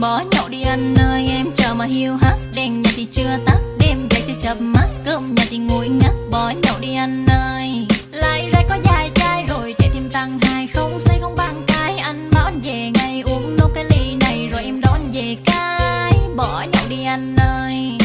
bỏ nhậu đi ăn nơi em chờ mà hiu hắt. Đèn nhà thì chưa tắt, đêm về chưa chập mắt. Cơm nhà thì nguội ngắt, bỏ nhậu đi ăn nơi. Lại ra có vài chai rồi chạy thêm tăng hai. Không say, không bằng cái anh bảo anh về ngay. Uống nốt cái ly này rồi em đón về cái. Bỏ nhậu đi ăn nơi.